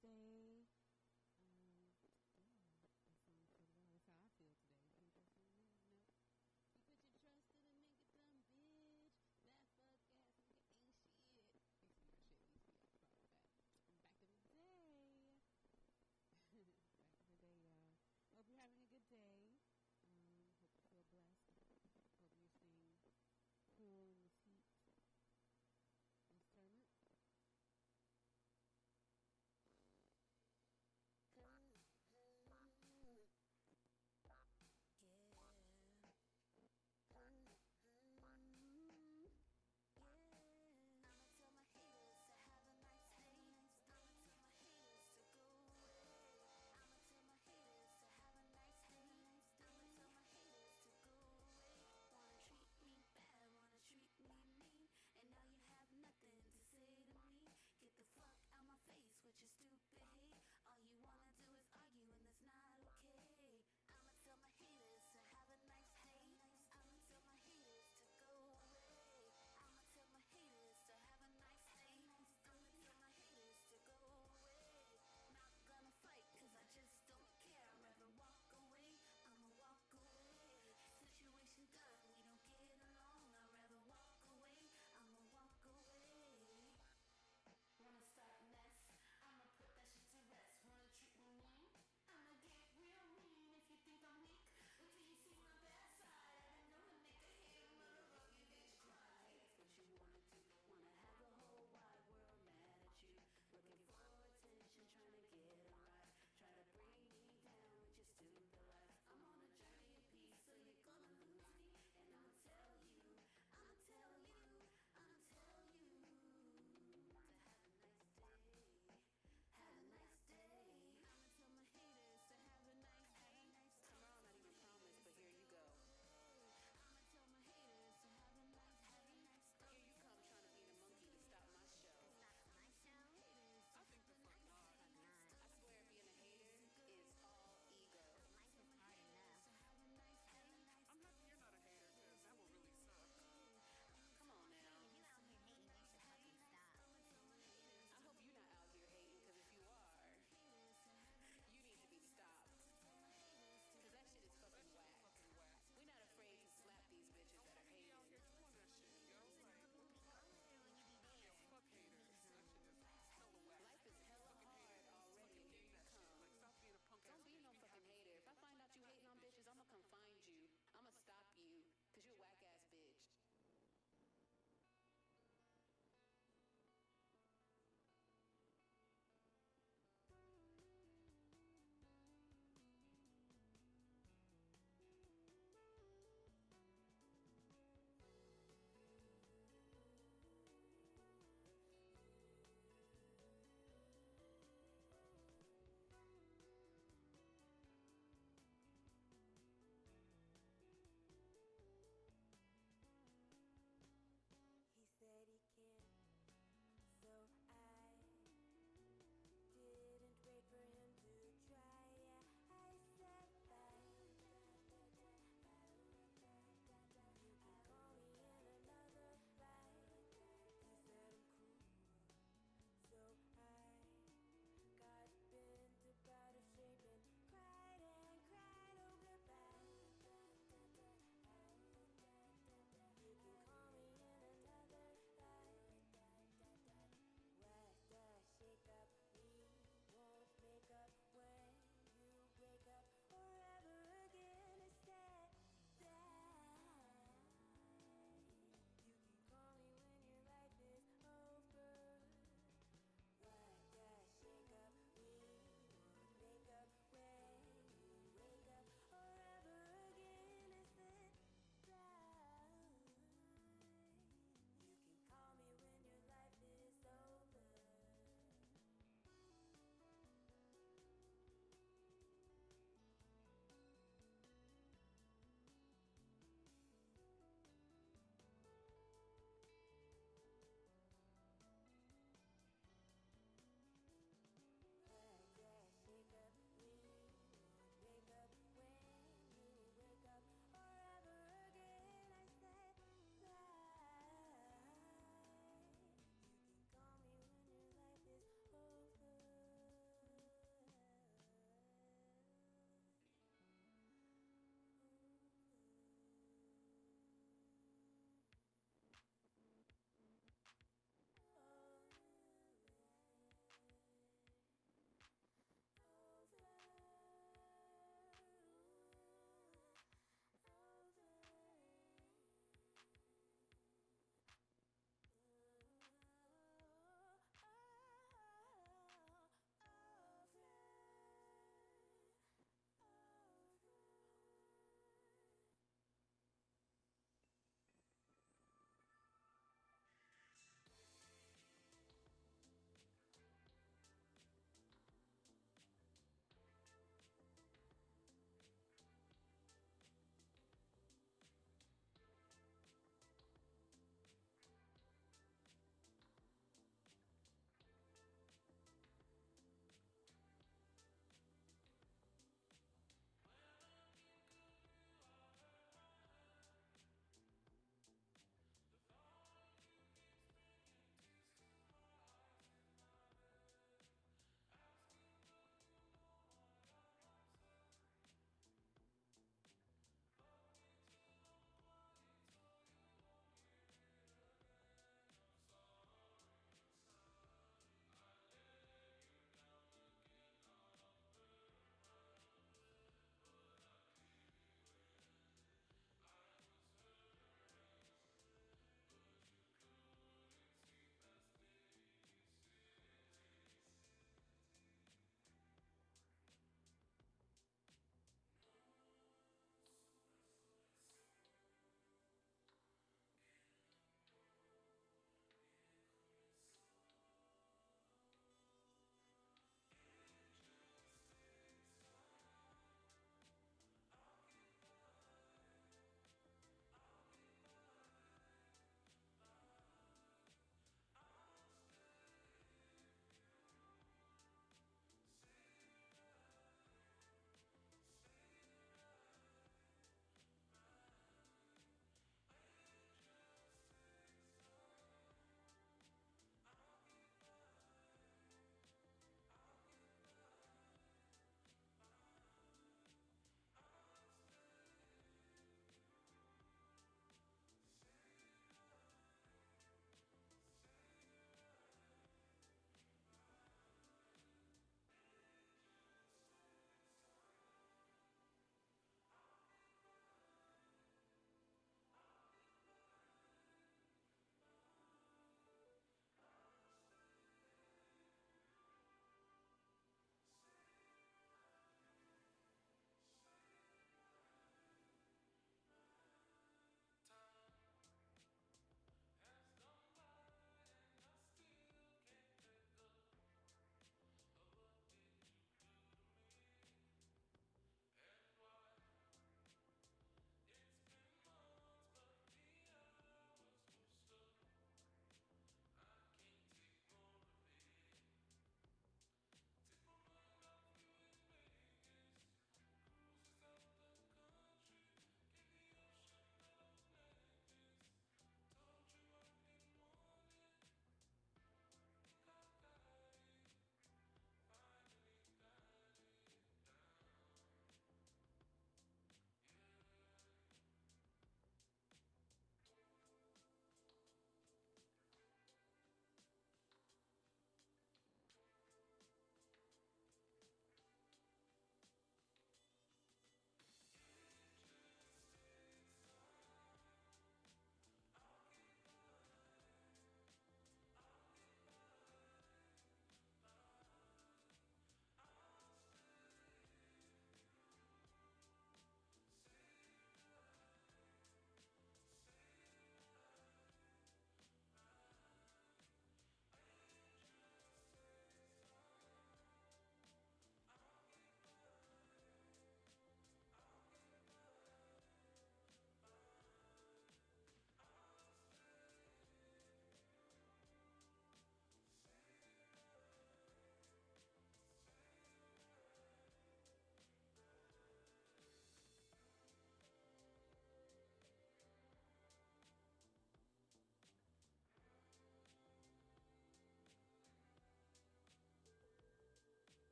Thursday.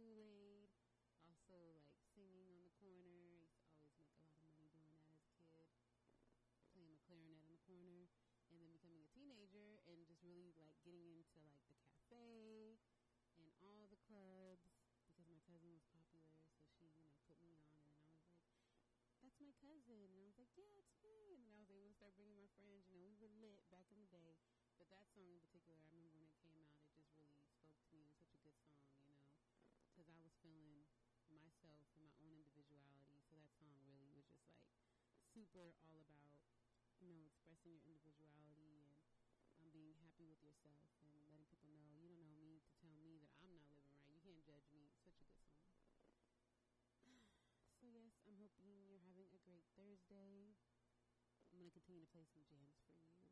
Selling Kool Aid, also like singing on the corner. I used to always make a lot of money doing that as a kid, playing my clarinet in the corner, and then becoming a teenager and just really like getting into like the cafe and all the clubs because my cousin was popular, so she you know put me on, and I was like. That's my cousin, and I was like, "Yeah, it's me." And then I was able to start bringing my friends. You know, we were lit back in the day, but that song in particular, I remember when it came out, it just really spoke to me. It was such a good song, you know, because I was feeling myself and my own individuality. So that song really was just like super all about, you know, expressing your individuality and um, being happy with yourself and letting people know you don't know me to tell me that I'm not living right. You can't judge me. It's such a good song. So yes, I'm hoping you're having a great Thursday. I'm going to continue to play some jams for you.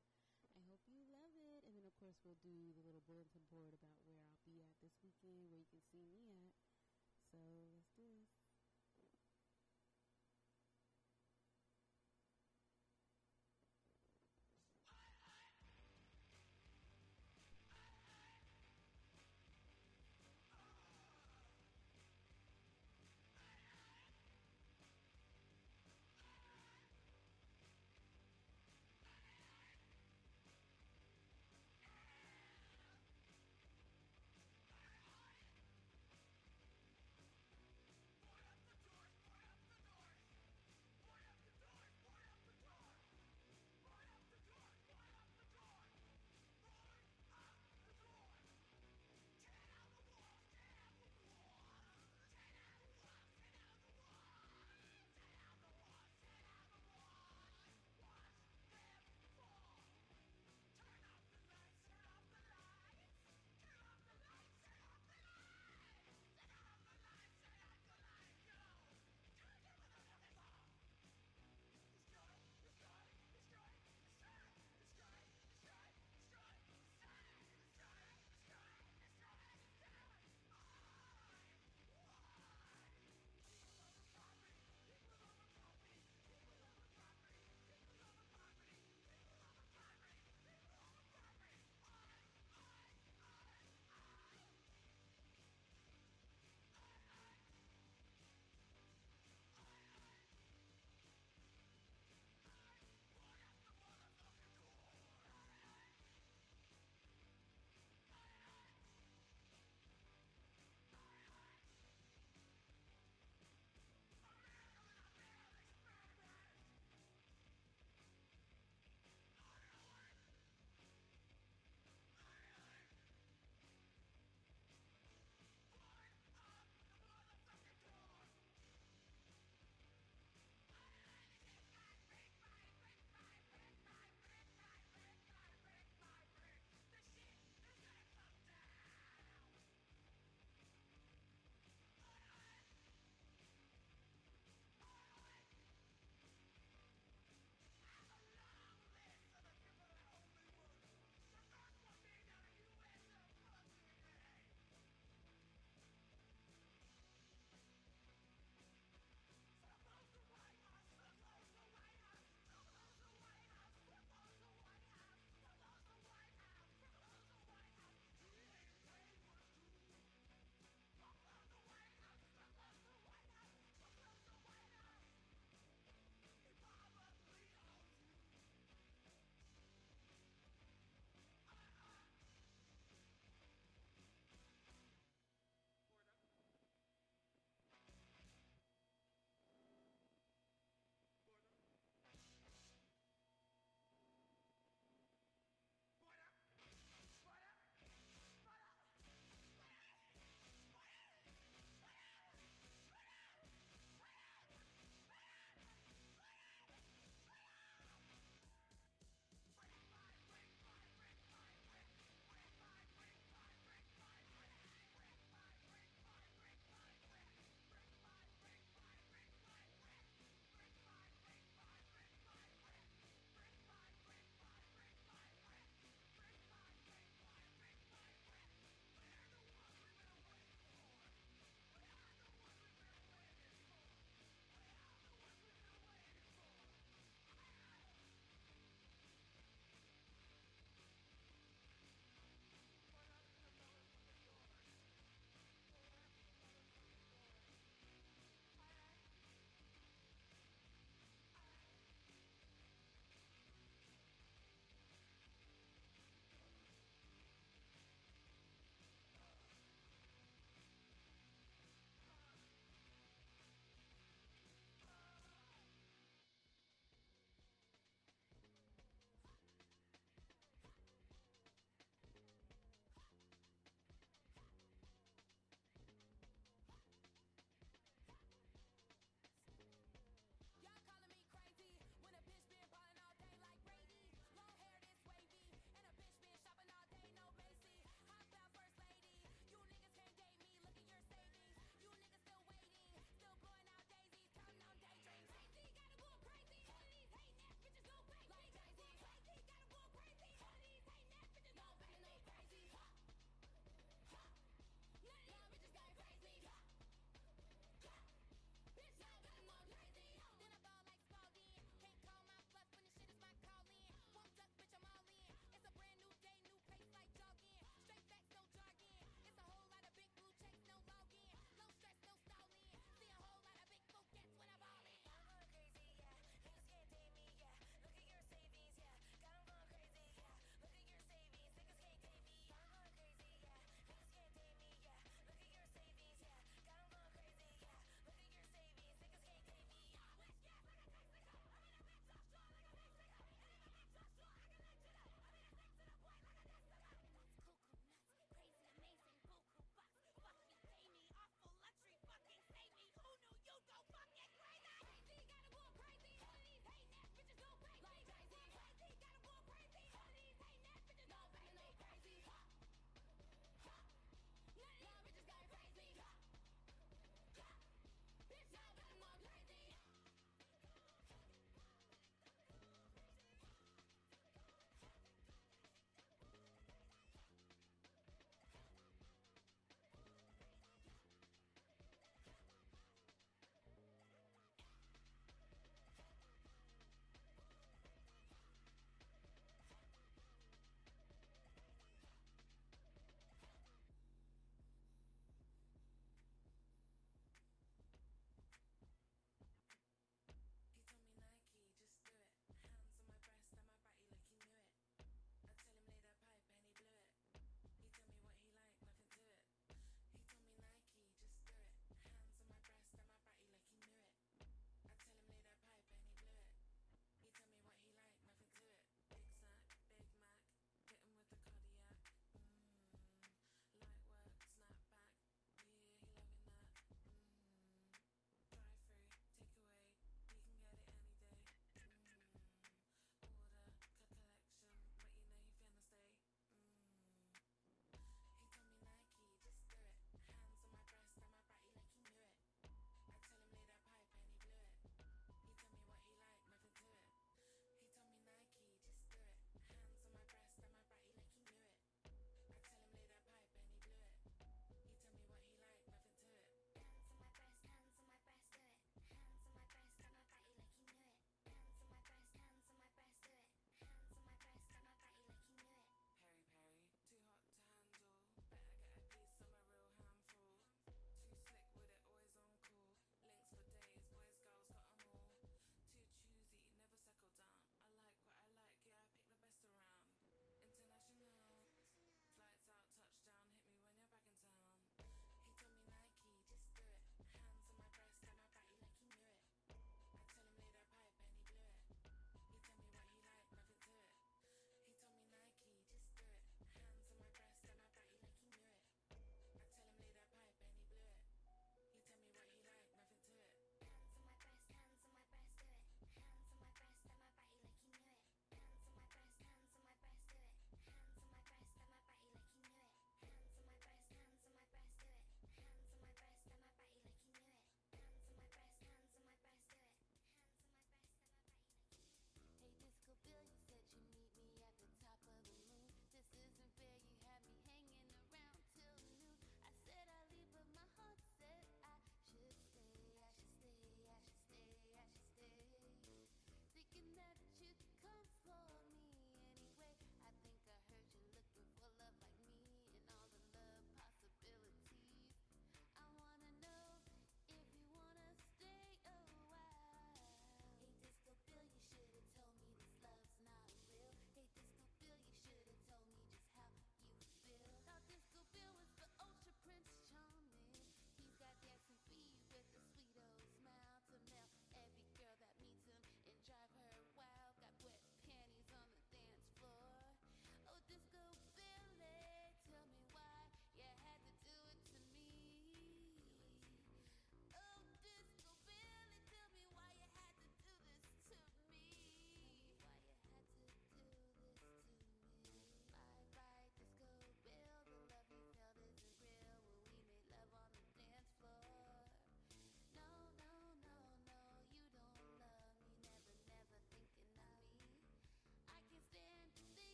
I hope you love it. And then, of course, we'll do the little bulletin board about where I'll be at this weekend, where you can see me at. So let's do this.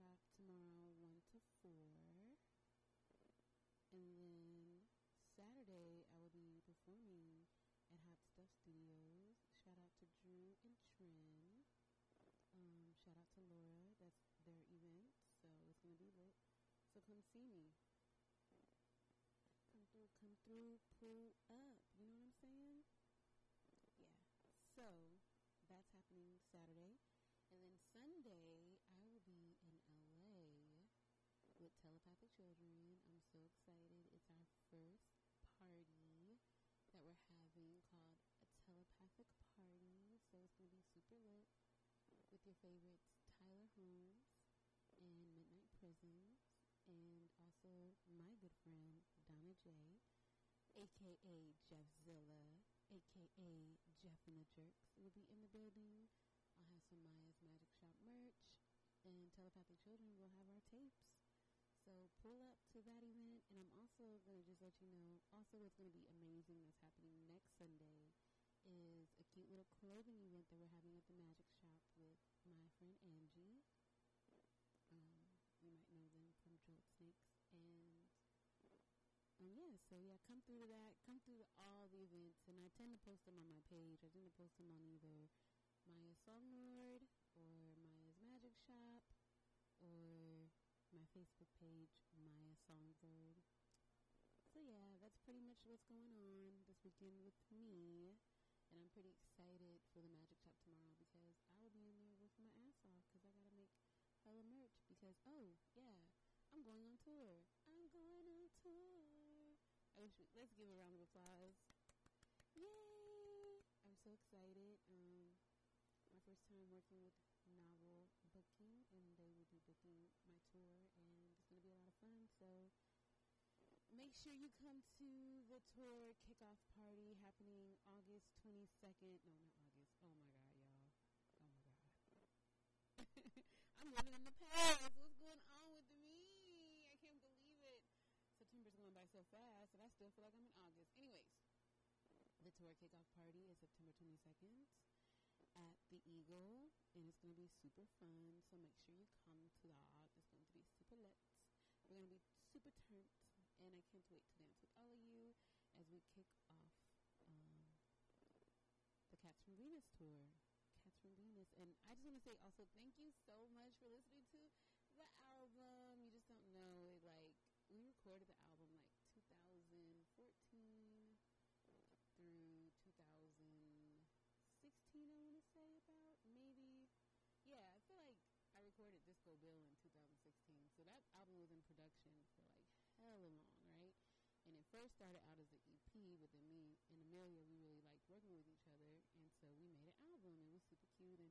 Shop tomorrow, 1 to 4. And then Saturday, I will be performing at Hot Stuff Studios. Shout out to Drew and Trin. Um, shout out to Laura. That's their event, so it's gonna be lit. So come see me. Come through, come through, pull up. You know what I'm saying? Yeah. So that's happening Saturday, and then Sunday I will be in LA with Telepathic Children. I'm so excited. It's our first party that we're having called a telepathic party. So it's going to be super lit with your favorites Tyler Holmes and Midnight Prisons, and also my good friend Donna J, aka Jeffzilla, aka Jeff and the Jerks, will be in the building. I'll have some Maya's Magic Shop merch, and Telepathic Children will have our tapes. So pull up to that event, and I'm also going to just let you know. Also, what's going to be amazing that's happening next Sunday is a cute little clothing event that we're having at the Magic Shop with my friend Angie. Um, you might know them from Jolt Snakes, and um, yeah, so yeah, come through to that. Come through to all the events, and I tend to post them on my page. I tend to post them on either Maya Songlord or Maya's Magic Shop or my Facebook page, Maya Songbird. So yeah, that's pretty much what's going on this weekend with me. And I'm pretty excited for the Magic Shop tomorrow because I will be in there working my ass off because I gotta make hella merch because oh yeah, I'm going on tour. I'm going on tour. I wish we, let's give a round of applause. Yay! I'm so excited. Um, my first time working with booking, and they will be booking my tour, and it's going to be a lot of fun. So make sure you come to the tour kickoff party happening August 22nd. No, not August. Oh my God, y'all. Oh my God. I'm living in the past. What's going on with me? I can't believe it. September's going by so fast, and I still feel like I'm in August. Anyways, the tour kickoff party is September 22nd at the Eagle, and it's going to be super fun. So make sure you come to that. It's going to be super lit. We're going to be super turned, and I can't wait to dance with all of you as we kick off um, the Cats from Venus tour. Cats from Venus, and I just want to say also thank you so much for listening to the album. You just don't know it. Like we recorded the album like 2014 through 2000. 16, I want to say about maybe. Yeah, I feel like I recorded Disco Bill in 2016, so that album was in production for like hella long, right? And it first started out as an EP, but then me and Amelia, we really liked working with each other, and so we made an album. It was super cute, and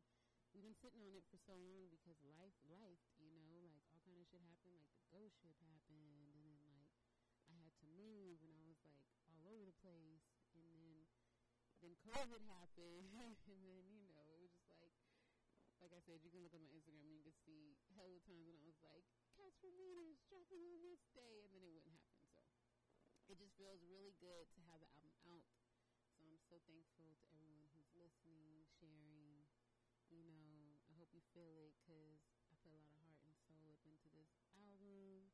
we've been sitting on it for so long because life, life, you know, like all kind of shit happened. Like the ghost ship happened, and then like I had to move, and I was like all over the place, and then then COVID happened, and then you know it was just like, like I said, you can look on my Instagram and you can see hell of times when I was like, "Cats for Venus dropping on this day," and then it wouldn't happen. So it just feels really good to have the album out. So I'm so thankful to everyone who's listening, sharing. You know, I hope you feel it because I put a lot of heart and soul up into this album.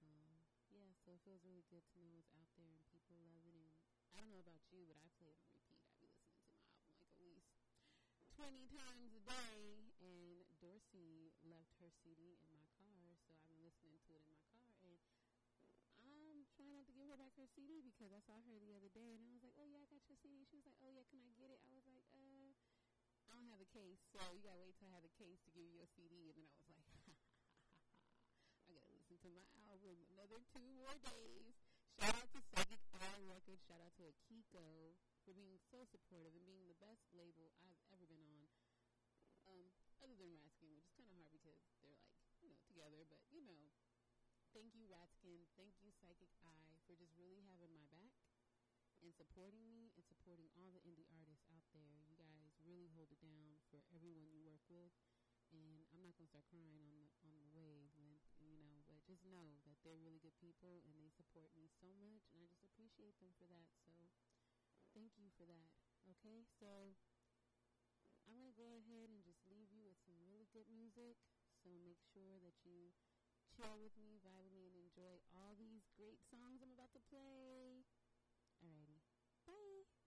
Um, yeah, so it feels really good to know it's out there and people love it and I don't know about you, but I play it on repeat. I be listening to my album like at least 20 times a day. And Dorsey left her CD in my car, so I've been listening to it in my car. And I'm trying not to give her back her CD because I saw her the other day, and I was like, "Oh yeah, I got your CD." She was like, "Oh yeah, can I get it?" I was like, "Uh, I don't have a case, so you gotta wait till I have a case to give you your CD." And then I was like, I gotta listen to my album another two more days. Shout out to Psychic Eye Records. Shout out to Akiko for being so supportive and being the best label I've ever been on. Um, other than Ratskin, which is kind of hard because they're like, you know, together. But, you know, thank you, Ratskin. Thank you, Psychic Eye, for just really having my back and supporting me and supporting all the indie artists out there. You guys really hold it down for everyone you work with. And I'm not gonna start crying on the on the wavelength, you know. But just know that they're really good people and they support me so much, and I just appreciate them for that. So thank you for that. Okay, so I'm going to go ahead and just music. So make sure that you chill with me, vibe with me, and enjoy all these great songs I'm about to play. Alrighty. Bye.